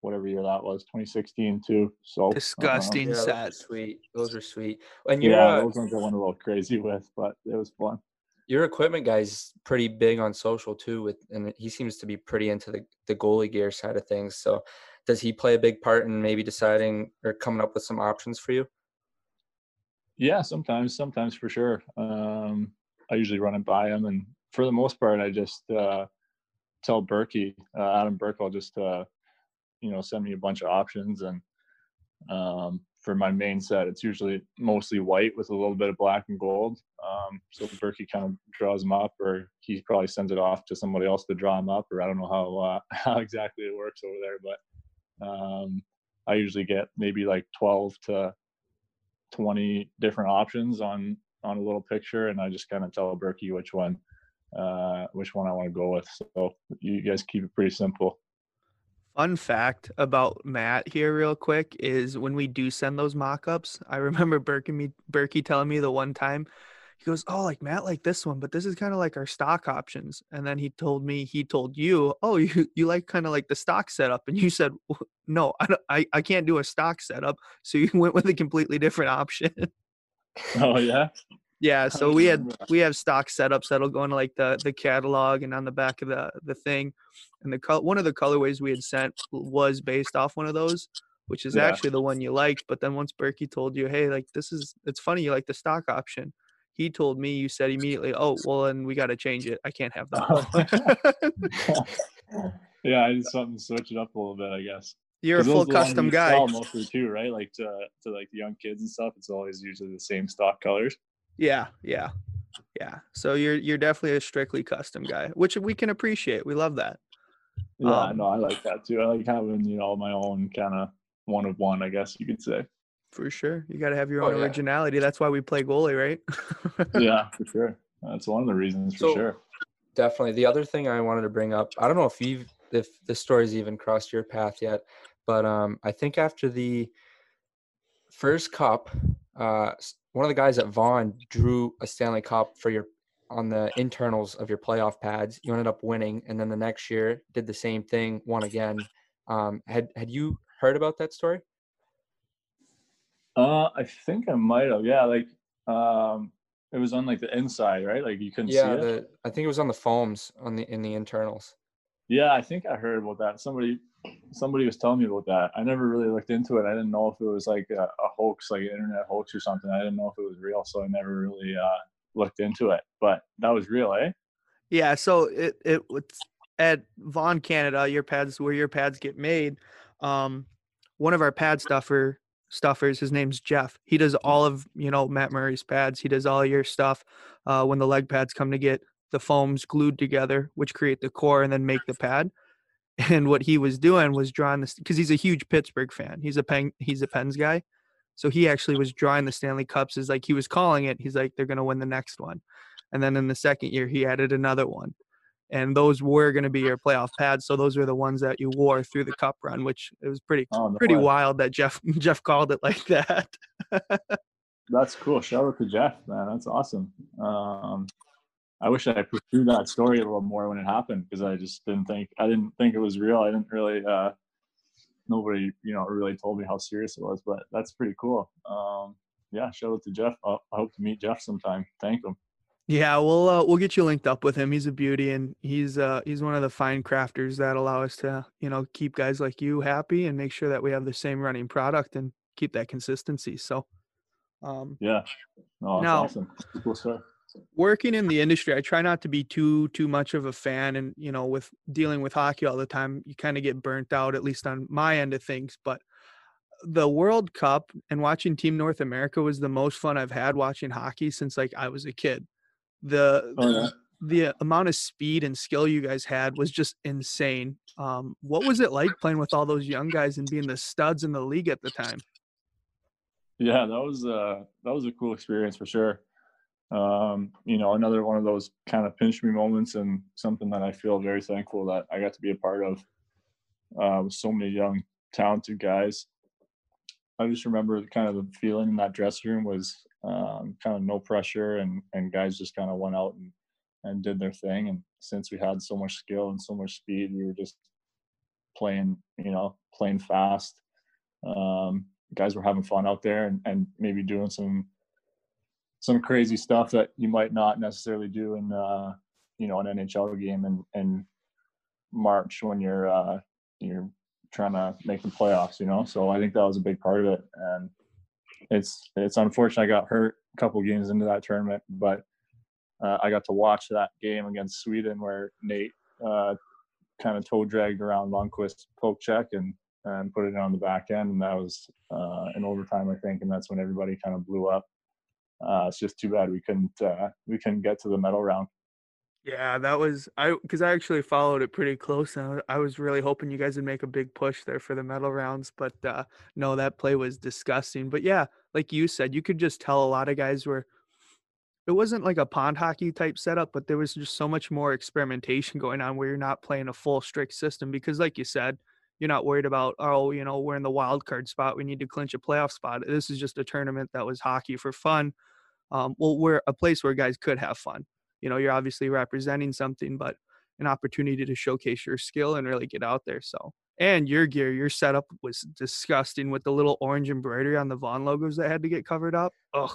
whatever year that was, 2016 too. So um, Disgusting Yeah, those were set. sweet. Those are sweet. And your yeah, uh, those ones I went a little crazy with, but it was fun. your equipment guy's pretty big on social too. With and he seems to be pretty into the the goalie gear side of things. So, does he play a big part in maybe deciding or coming up with some options for you? Yeah, sometimes, sometimes for sure. Um, I usually run it by him, and for the most part, I just uh, tell Berkey, uh, Adam Burke, I'll just uh, you know send me a bunch of options, and um, for my main set, it's usually mostly white with a little bit of black and gold. Um, so Berkey kind of draws them up, or he probably sends it off to somebody else to draw them up, or I don't know how uh, how exactly it works over there, but um, I usually get maybe like twelve to 20 different options on on a little picture and i just kind of tell berkey which one uh which one i want to go with. So you guys keep it pretty simple Fun fact about Matt here, real quick, is when we do send those mock-ups, I remember Berkey me Berkey telling me the one time, he goes, "Oh, like Matt, like this one, but this is kind of like our stock options." And then he told me, he told you, "Oh, you you like kind of like the stock setup," and you said, "No, I I I can't do a stock setup." So you went with a completely different option. oh yeah Yeah, so we had we have stock setups that'll go into like the the catalog and on the back of the the thing, and the col- one of the colorways we had sent was based off one of those, which is Yeah. actually the one you liked. But then once Berkey told you, hey, like this is it's funny you like the stock option, he told me you said immediately, oh well, then we got to change it. I can't have that. Oh. yeah i did something to switch it up a little bit i guess You're a full are the ones custom guy. mostly too right like to to like the young kids and stuff it's always usually the same stock colors Yeah, yeah, yeah. So you're you're definitely a strictly custom guy, which we can appreciate. We love that. yeah Um, no i like that too i like having you know my own kind of one of one i guess you could say For sure. You got to have your Oh, own yeah. originality. That's why we play goalie, right? yeah for sure that's one of the reasons for So- sure Definitely. The other thing I wanted to bring up, I don't know if you've if this story's even crossed your path yet, but um, I think after the first cup, uh, s- one of the guys at Vaughn drew a Stanley Cup for your on the internals of your playoff pads. You ended up winning, and then the next year did the same thing, won again. Um, had had you heard about that story? Uh, I think I might have. Yeah, like um, it was on like the inside, right? Like you couldn't Yeah, see it. the I think it was on the foams on the in the internals. Yeah, I think I heard about that. Somebody, somebody was telling me about that. I never really looked into it. I didn't know if it was like a, a hoax, like an internet hoax or something. I didn't know if it was real, so I never really uh, looked into it. But that was real, eh? Yeah, so it it was at Vaughn Canada, your pads where your pads get made. Um, one of our pad stuffer stuffers, his name's Jeff. He does all of you know Matt Murray's pads. He does all your stuff. Uh, when the leg pads come to get the foams glued together, which create the core and then make the pad. And what he was doing was drawing this because he's a huge Pittsburgh fan. He's a pen, he's a Pens guy. So he actually was drawing the Stanley Cups as like he was calling it. He's like, they're gonna win the next one. And then in the second year, he added another one. And those were going to be your playoff pads. So those were the ones that you wore through the cup run, which it was pretty Oh, no pretty way. wild that Jeff Jeff called it like that. That's cool. Shout out to Jeff, man. That's awesome. Um, I wish I pursued that story a little more when it happened because I just didn't think I didn't think it was real. I didn't really. Uh, nobody, you know, really told me how serious it was. But that's pretty cool. Um, yeah, shout out to Jeff. I, I hope to meet Jeff sometime. Thank him. Yeah, we'll uh, we'll get you linked up with him. He's a beauty, and he's uh, he's one of the fine crafters that allow us to you know keep guys like you happy and make sure that we have the same running product and keep that consistency. So, um, Yeah. No, that's Now- awesome. Cool story. Working in the industry, I try not to be too too much of a fan, and you know, with dealing with hockey all the time, you kind of get burnt out, at least on my end of things. But the World Cup and watching Team North America was the most fun I've had watching hockey since like I was a kid. The Oh, yeah. the amount of speed and skill you guys had was just insane. Um, what was it like playing with all those young guys and being the studs in the league at the time? Yeah, that was uh that was a cool experience for sure. Um, you know, another one of those kind of pinch me moments and something that I feel very thankful that I got to be a part of uh with so many young, talented guys. I just remember kind of the feeling in that dressing room was um, kind of no pressure and and guys just kind of went out and and did their thing. And since we had so much skill and so much speed, we were just playing, you know, playing fast. Um, guys were having fun out there and, and maybe doing some some crazy stuff that you might not necessarily do in uh, you know an NHL game in, in March when you're uh, you're trying to make the playoffs. You know, so I think that was a big part of it. And it's it's unfortunate I got hurt a couple games into that tournament, but uh, I got to watch that game against Sweden where Nate uh, kind of toe dragged around Lundqvist poke check and and put it on the back end, and that was uh, in overtime, I think, and that's when everybody kind of blew up. Uh, it's just too bad we couldn't uh, we couldn't get to the medal round. Yeah, that was I because I actually followed it pretty close. And I was really hoping you guys would make a big push there for the medal rounds, but uh, no, that play was disgusting. But yeah, like you said, you could just tell a lot of guys were. It wasn't like a pond hockey type setup, but there was just so much more experimentation going on where you're not playing a full strict system because, like you said, you're not worried about oh, you know, we're in the wild card spot, we need to clinch a playoff spot. This is just a tournament that was hockey for fun. Um, well, we're a place where guys could have fun you know you're obviously representing something but an opportunity to showcase your skill and really get out there so and your gear your setup was disgusting with the little orange embroidery on the Vaughn logos that had to get covered up ugh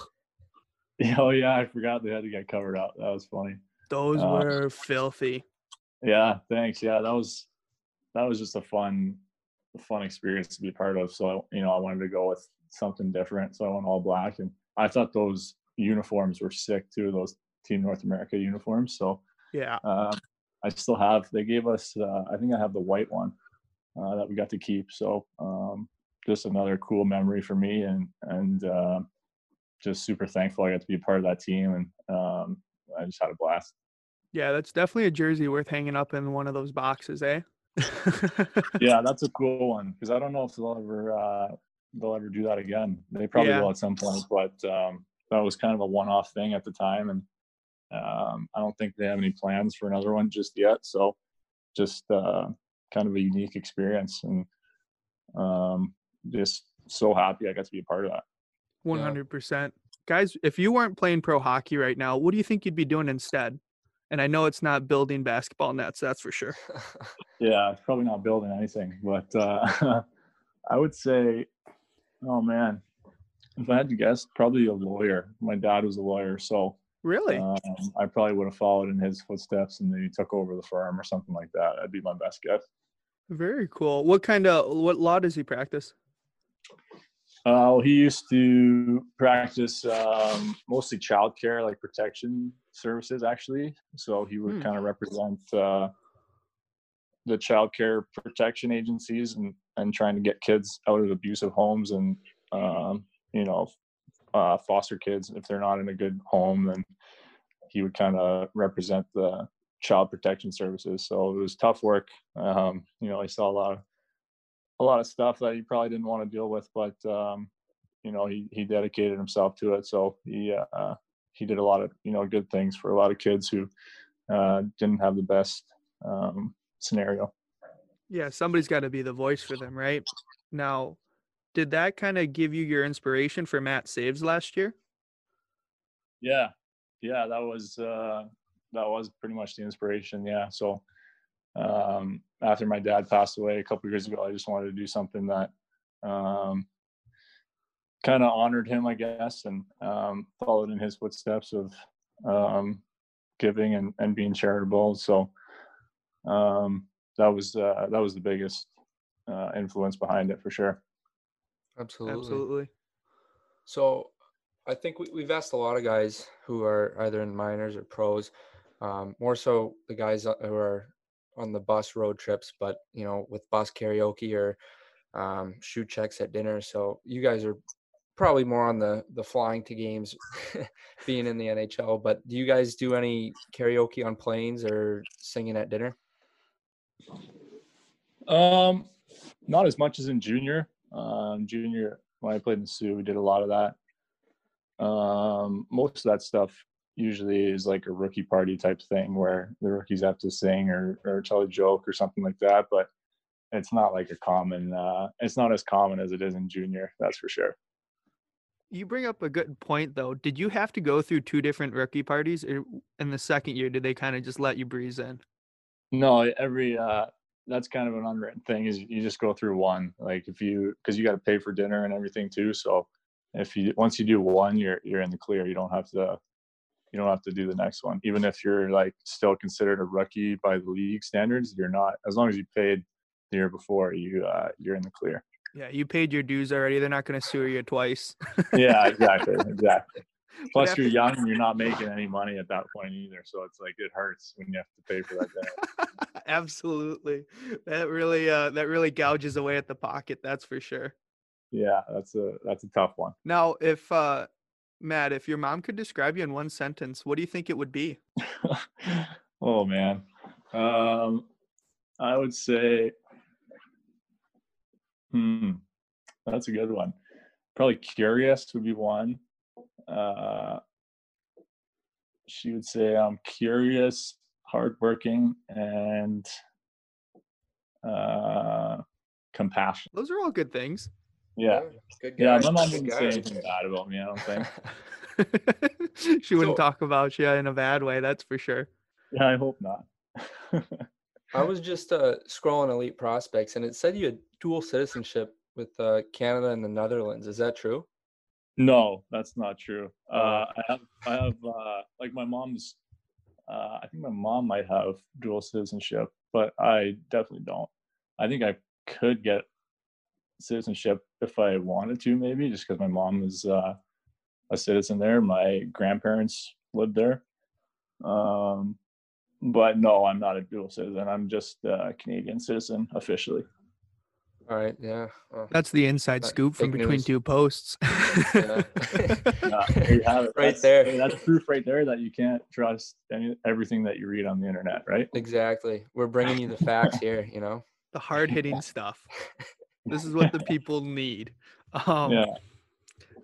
Oh yeah, I forgot they had to get covered up. That was funny. those Uh, were filthy Yeah, thanks. Yeah, that was that was just a fun a fun experience to be part of. So you know, I wanted to go with something different. So I went all black, and I thought those uniforms were sick too. Those Team North America uniforms. So yeah um, I still have. They gave us. Uh, I think I have the white one uh, that we got to keep. So um, just another cool memory for me, and and uh, just super thankful I got to be a part of that team, and um, I just had a blast. yeah that's definitely a jersey worth hanging up in one of those boxes eh yeah, that's a cool one because I don't know if they'll ever uh, they'll ever do that again. They probably Yeah. will at some point, but um, that was kind of a one-off thing at the time, and um, I don't think they have any plans for another one just yet. So, just uh, kind of a unique experience, and um, just so happy I got to be a part of that. 100% guys if you weren't playing pro hockey right now what do you think you'd be doing instead and i know it's not building basketball nets that's for sure Yeah, it's probably not building anything, but uh, I would say, oh man, if I had to guess, probably a lawyer. My dad was a lawyer, so really um, I probably would have followed in his footsteps and maybe took over the firm or something like that. That'd be my best guess. very cool what kind of what law does he practice Uh, he used to practice um, mostly childcare, like protection services, actually. So he would Hmm. kind of represent uh, the childcare protection agencies and and trying to get kids out of abusive homes and um, you know uh, foster kids if they're not in a good home. Then he would kind of represent the child protection services. So it was tough work. Um, you know, I saw a lot of a lot of stuff that he probably didn't want to deal with, but um, you know, he he dedicated himself to it. So he uh, he did a lot of you know good things for a lot of kids who uh, didn't have the best um, scenario. Yeah, somebody's got to be the voice for them, right? Now, did that kind of give you your inspiration for Matt Saves last year? Yeah, yeah, that was uh, that was pretty much the inspiration. Yeah, so um, after my dad passed away a couple years ago, I just wanted to do something that um, kind of honored him, I guess, and um, followed in his footsteps of um, giving and, and being charitable. So um, that was uh, that was the biggest uh, influence behind it for sure. Absolutely. Absolutely. So I think we, we've asked a lot of guys who are either in minors or pros, um, more so the guys uh, who are on the bus road trips, but you know, with bus karaoke or um, shoe checks at dinner. So you guys are probably more on the the flying to games, being in the NHL. But do you guys do any karaoke on planes or singing at dinner? Um, not as much as in junior. Um, junior when I played in Soo, we did a lot of that. Um, most of that stuff usually is like a rookie party type thing where the rookies have to sing or, or tell a joke or something like that. But it's not like a common, uh, it's not as common as it is in junior. That's for sure. You bring up a good point, though. Did you have to go through two different rookie parties, or in the second year, did they kind of just let you breeze in? No, every uh, that's kind of an unwritten thing is you just go through one. Like if you because you got to pay for dinner and everything too. So if you once you do one, you're you're in the clear. You don't have to you don't have to do the next one. Even if you're like still considered a rookie by the league standards, you're not. As long as you paid the year before, you uh, you're in the clear. Yeah, you paid your dues already. They're not going to sue you twice. yeah, exactly, exactly. Plus, you're young and you're not making any money at that point either. So it's like it hurts when you have to pay for that dinner. Absolutely, that really uh, that really gouges away at the pocket. That's for sure. Yeah, that's a that's a tough one. Now, if uh, Matt, if your mom could describe you in one sentence, what do you think it would be? oh man, um, I would say Hmm, that's a good one. Probably curious would be one. Uh, she would say I'm curious, hardworking, and uh, compassion. Those are all good things. Yeah, good yeah. My mom Good wouldn't say anything bad about me. I don't think. she wouldn't So- talk about you in a bad way, that's for sure. yeah, I hope not. I was just uh, scrolling Elite Prospects, and it said you had dual citizenship with uh, Canada and the Netherlands. Is that true? No, that's not true. Oh. Uh, I have, I have, uh, like my mom's. Uh, I think my mom might have dual citizenship, but I definitely don't. I think I could get citizenship if I wanted to, maybe just because my mom is uh, a citizen there. My grandparents lived there. Um, but no, I'm not a dual citizen. I'm just a Canadian citizen officially. All right. Yeah. Well, That's the inside scoop from between news. two posts. Yeah. Yeah, there you have it. Right That's- there. hey, That's proof right there that you can't trust any, everything that you read on the internet, right? exactly. We're bringing you the facts here. You know. the hard hitting stuff. This is what the people need. Um, yeah.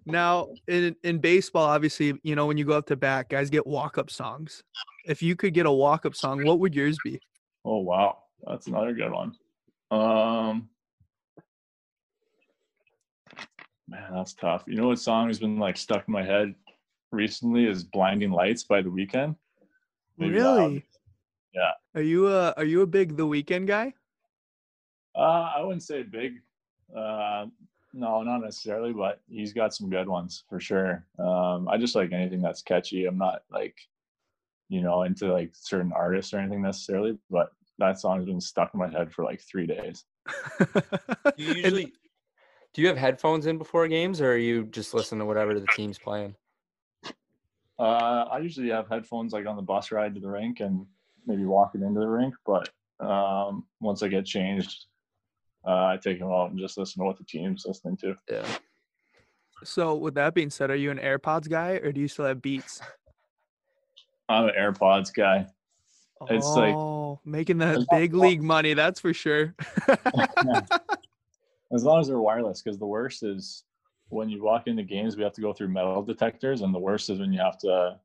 Now, in in baseball, obviously, you know when you go up to bat, guys get walk up songs. If you could get a walk up song, what would yours be? Oh wow, that's another good one. Um, man, that's tough. You know what song has been like stuck in my head recently is "Blinding Lights" by The Weeknd. Maybe really? Yeah. Are you a Are you a big The Weeknd guy? Uh, I wouldn't say big. Uh, no, not necessarily, but he's got some good ones for sure. Um, I just like anything that's catchy. I'm not like, you know, into like certain artists or anything necessarily, but that song has been stuck in my head for like three days. Do you usually do you have headphones in before games, or are you just listen to whatever the team's playing? Uh, I usually have headphones like on the bus ride to the rink and maybe walking into the rink, but um, once I get changed, uh, I take them out and just listen to what the team's listening to. Yeah. so, with that being said, are you an AirPods guy or do you still have Beats? I'm an AirPods guy. It's like- oh, making that big fun. league money, that's for sure. As long as they're wireless, because the worst is when you walk into games, we have to go through metal detectors, and the worst is when you have to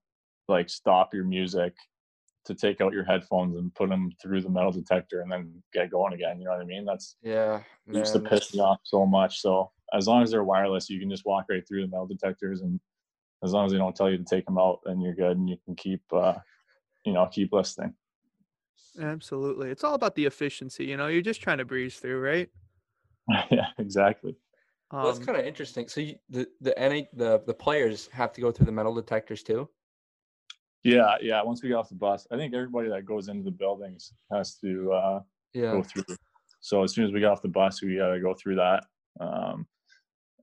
like stop your music to take out your headphones and put them through the metal detector and then get going again. You know what I mean? That's Yeah, it used to piss me off so much. So as long as they're wireless, you can just walk right through the metal detectors, and as long as they don't tell you to take them out, then you're good, and you can keep, uh, you know, keep listening. Absolutely. It's all about the efficiency, you know, you're just trying to breeze through, right? yeah, exactly. Well, that's Um, kind of interesting. So you, the the NA, the the players have to go through the metal detectors too. Yeah, yeah. Once we get off the bus, I think everybody that goes into the buildings has to uh, Yeah. go through. So as soon as we get off the bus, we got to go through that. Um,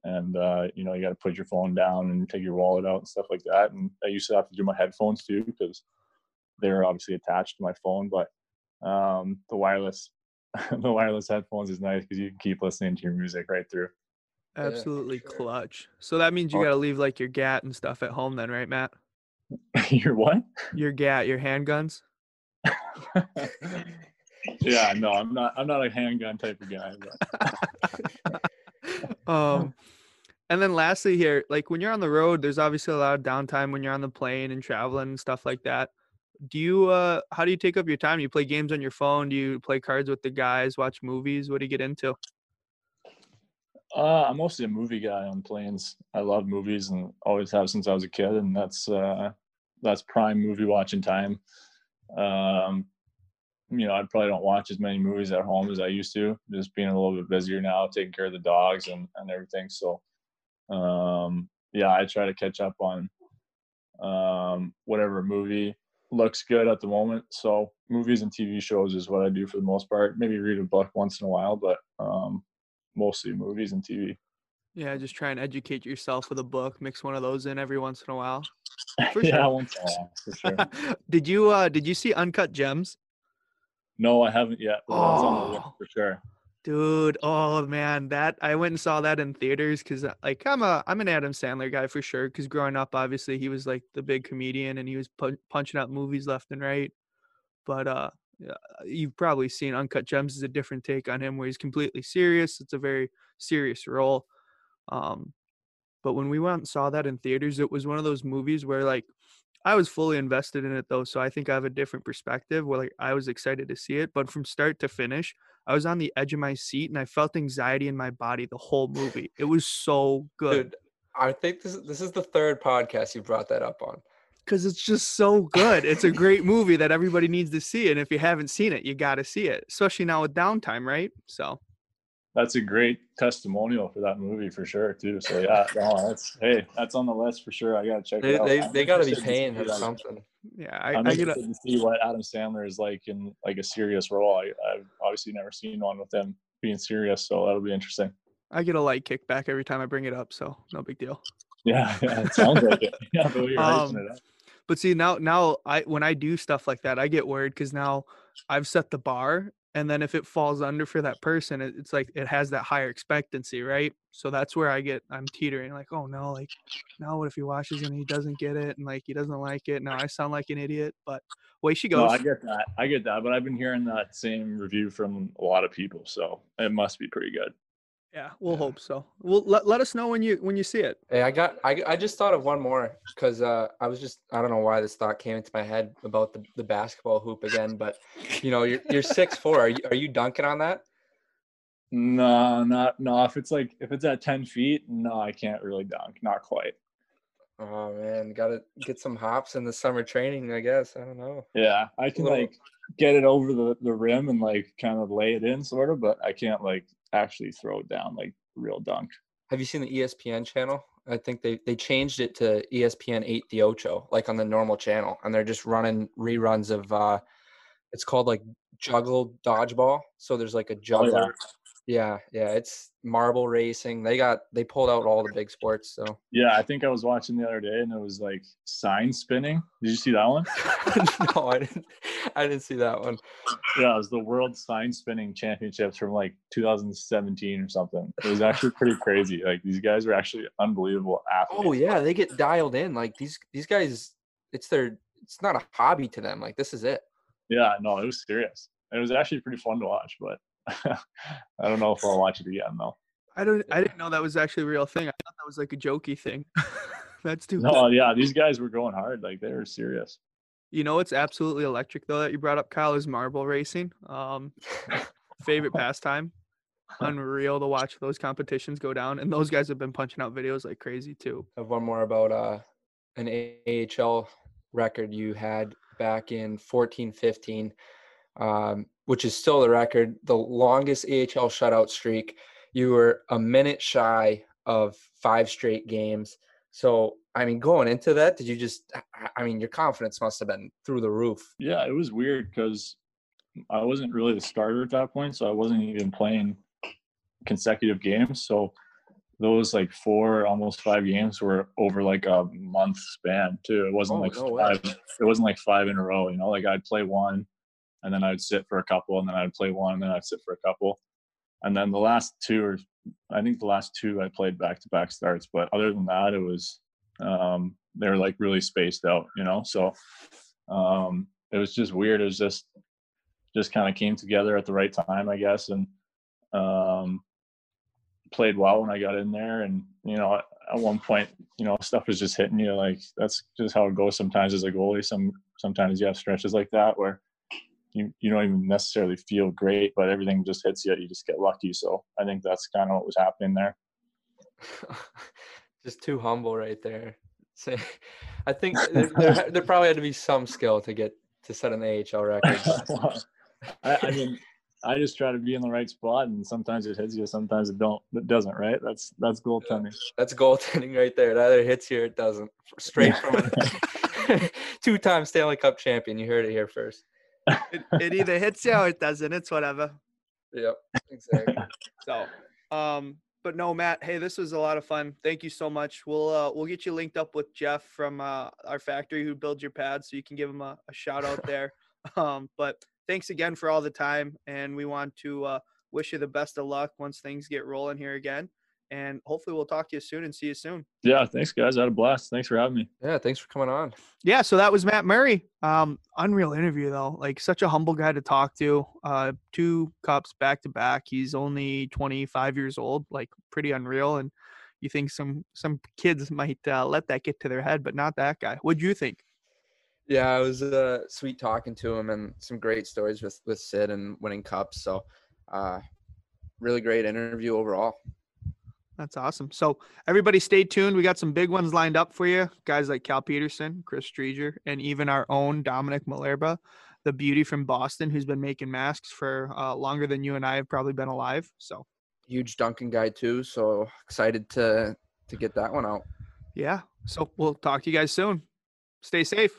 and uh, you know, you got to put your phone down and take your wallet out and stuff like that. And I used to have to do my headphones too because they're obviously attached to my phone. But um, the wireless, the wireless headphones is nice because you can keep listening to your music right through. Yeah, absolutely sure. clutch. So that means you got to leave like your GAT and stuff at home then, right, Matt? your what? Your GAT, your handguns. yeah, no, I'm not. I'm not a handgun type of guy. Um and then lastly here like when you're on the road there's obviously a lot of downtime when you're on the plane and traveling and stuff like that do you uh how do you take up your time do you play games on your phone do you play cards with the guys watch movies what do you get into Uh, I'm mostly a movie guy on planes. I love movies and always have since I was a kid, and that's uh, that's prime movie watching time. Um, you know, I probably don't watch as many movies at home as I used to, just being a little bit busier now, taking care of the dogs and and everything. So, um, yeah, I try to catch up on um, whatever movie looks good at the moment. So, movies and TV shows is what I do for the most part. Maybe read a book once in a while, but um, mostly movies and TV. Yeah just try and educate yourself with a book mix one of those in every once in a while For yeah, sure. once in a while, for sure. did you uh did you see uncut gems no, I haven't yet. But on the list Oh. for sure. Dude, oh man, that I went and saw that in theaters because like I'm a I'm an Adam Sandler guy for sure. Because growing up, obviously he was like the big comedian and he was pu- punching out movies left and right. But uh, you've probably seen Uncut Gems is a different take on him where he's completely serious. It's a very serious role. Um, but when we went and saw that in theaters, it was one of those movies where like I was fully invested in it though, so I think I have a different perspective. Where like I was excited to see it, but from start to finish, I was on the edge of my seat and I felt anxiety in my body the whole movie. It was so good Dude, I think this is- this is the third podcast you brought that up on. because it's just so good. It's a great movie that everybody needs to see, and if you haven't seen it, you got to see it, especially now with downtime, right? So That's a great testimonial for that movie for sure too. So yeah, no, that's hey, that's on the list for sure. I gotta check They it out. they, I'm they got to be paying see him something. yeah, I, I'm I get interested to see what Adam Sandler is like in like a serious role. I, I've obviously never seen one with him being serious, so that'll be interesting. I get a light kickback every time I bring it up, so no big deal. Yeah, yeah, it sounds like it. Yeah, the way you're Um, it up. But see now now I when I do stuff like that, I get worried because now I've set the bar, and then if it falls under for that person, it, it's like it has that higher expectancy, right? So that's where I get I'm teetering like, oh no, like now what if he watches and he doesn't get it and like he doesn't like it? Now I sound like an idiot, but away she No, goes. I get that. I get that, but I've been hearing that same review from a lot of people, so it must be pretty good. Yeah, we'll Yeah. hope so. Well, let, let us know when you when you see it. Hey, I got I, I just thought of one more because uh, I was just I don't know why this thought came into my head about the, the basketball hoop again, but you know you're you're six four. Are you are you dunking on that? No, not no. If it's like if it's at ten feet, no, I can't really dunk. Not quite. Oh man, got to get some hops in the summer training. I guess I don't know. Yeah, I can Little- like get it over the the rim and like kind of lay it in, sort of, but I can't like actually throw it down like real dunk. Have you seen the ESPN channel? I think they they changed it to ESPN eight the Ocho, like on the normal channel, and they're just running reruns of. uh It's called like juggle dodgeball. So there's like a Oh, juggler. yeah. Yeah, yeah. It's marble racing. They got they pulled out all the big sports. So Yeah, I think I was watching the other day and it was like sign spinning. Did you see that one? no, I didn't. I didn't see that one. Yeah, it was the World Sign Spinning Championships from like 2017 or something. It was actually pretty crazy. Like these guys were actually unbelievable oh, athletes. Oh yeah, they get dialed in. Like these these guys, it's their it's not a hobby to them. Like this is it. Yeah, no, it was serious. It was actually pretty fun to watch, but I don't know if I'll watch it again though. I don't. I didn't know that was actually a real thing. I thought that was like a jokey thing. That's too. No, yeah, these guys were going hard. Like they were serious. You know, it's absolutely electric though that you brought up, Kyle, is marble racing. Um, favorite pastime. Unreal to watch those competitions go down, and those guys have been punching out videos like crazy too. I have one more about uh, an AHL record you had back in fourteen fifteen. 15, um, which is still the record, the longest AHL shutout streak. You were a minute shy of five straight games. So, I mean, going into that, did you just, I mean, your confidence must have been through the roof. Yeah, it was weird because I wasn't really the starter at that point. So I wasn't even playing consecutive games. So those like four, almost five games were over like a month span too. It wasn't Oh, like no five. It wasn't like five in a row. You know, like I'd play one, and then I'd sit for a couple, and then I'd play one, and then I'd sit for a couple, and then the last two or I think the last two I played back to back starts. But other than that, it was um, they were like really spaced out. You know, so um, it was just weird. It was just just kind of came together at the right time, I guess, and um, played well when I got in there. And you know, at one point, you know, stuff was just hitting you. Like that's just how it goes sometimes as a goalie. Some sometimes you have stretches like that where you you don't even necessarily feel great, but everything just hits you. You just get lucky. So I think that's kind of what was happening there. just too humble right there. So, I think there, there, there probably had to be some skill to get to set an AHL record. I, I mean, I just try to be in the right spot, and sometimes it hits you, sometimes it don't. It doesn't, right? That's that's goaltending. That's goaltending right there. It either hits you or it doesn't. Straight from a two-time Stanley Cup champion. You heard it here first. It, it either hits you or it doesn't. It's whatever. Yep, exactly. So, um, but no, Matt. Hey, this was a lot of fun. Thank you so much. We'll uh, we'll get you linked up with Jeff from uh, our factory who builds your pads, so you can give him a, a shout out there. Um, but thanks again for all the time, and we want to uh, wish you the best of luck once things get rolling here again. And hopefully, we'll talk to you soon and see you soon. Yeah, thanks, guys. I had a blast. Thanks for having me. Yeah, thanks for coming on. Yeah, so that was Matt Murray. Um, unreal interview though. Like such a humble guy to talk to. Uh, two cups back to back. He's only 25 years old. Like pretty unreal. And you think some some kids might uh, let that get to their head, but not that guy. What'd you think? Yeah, it was uh, sweet talking to him and some great stories with with Sid and winning cups. So, uh, really great interview overall. That's awesome. So everybody stay tuned. We got some big ones lined up for you. Guys like Cal Petersen, Chris Streeger, and even our own Dominic Malerba, the beauty from Boston, who's been making masks for uh, longer than you and I have probably been alive. So Huge Duncan guy too. So excited to to get that one out. yeah. So we'll talk to you guys soon. Stay safe.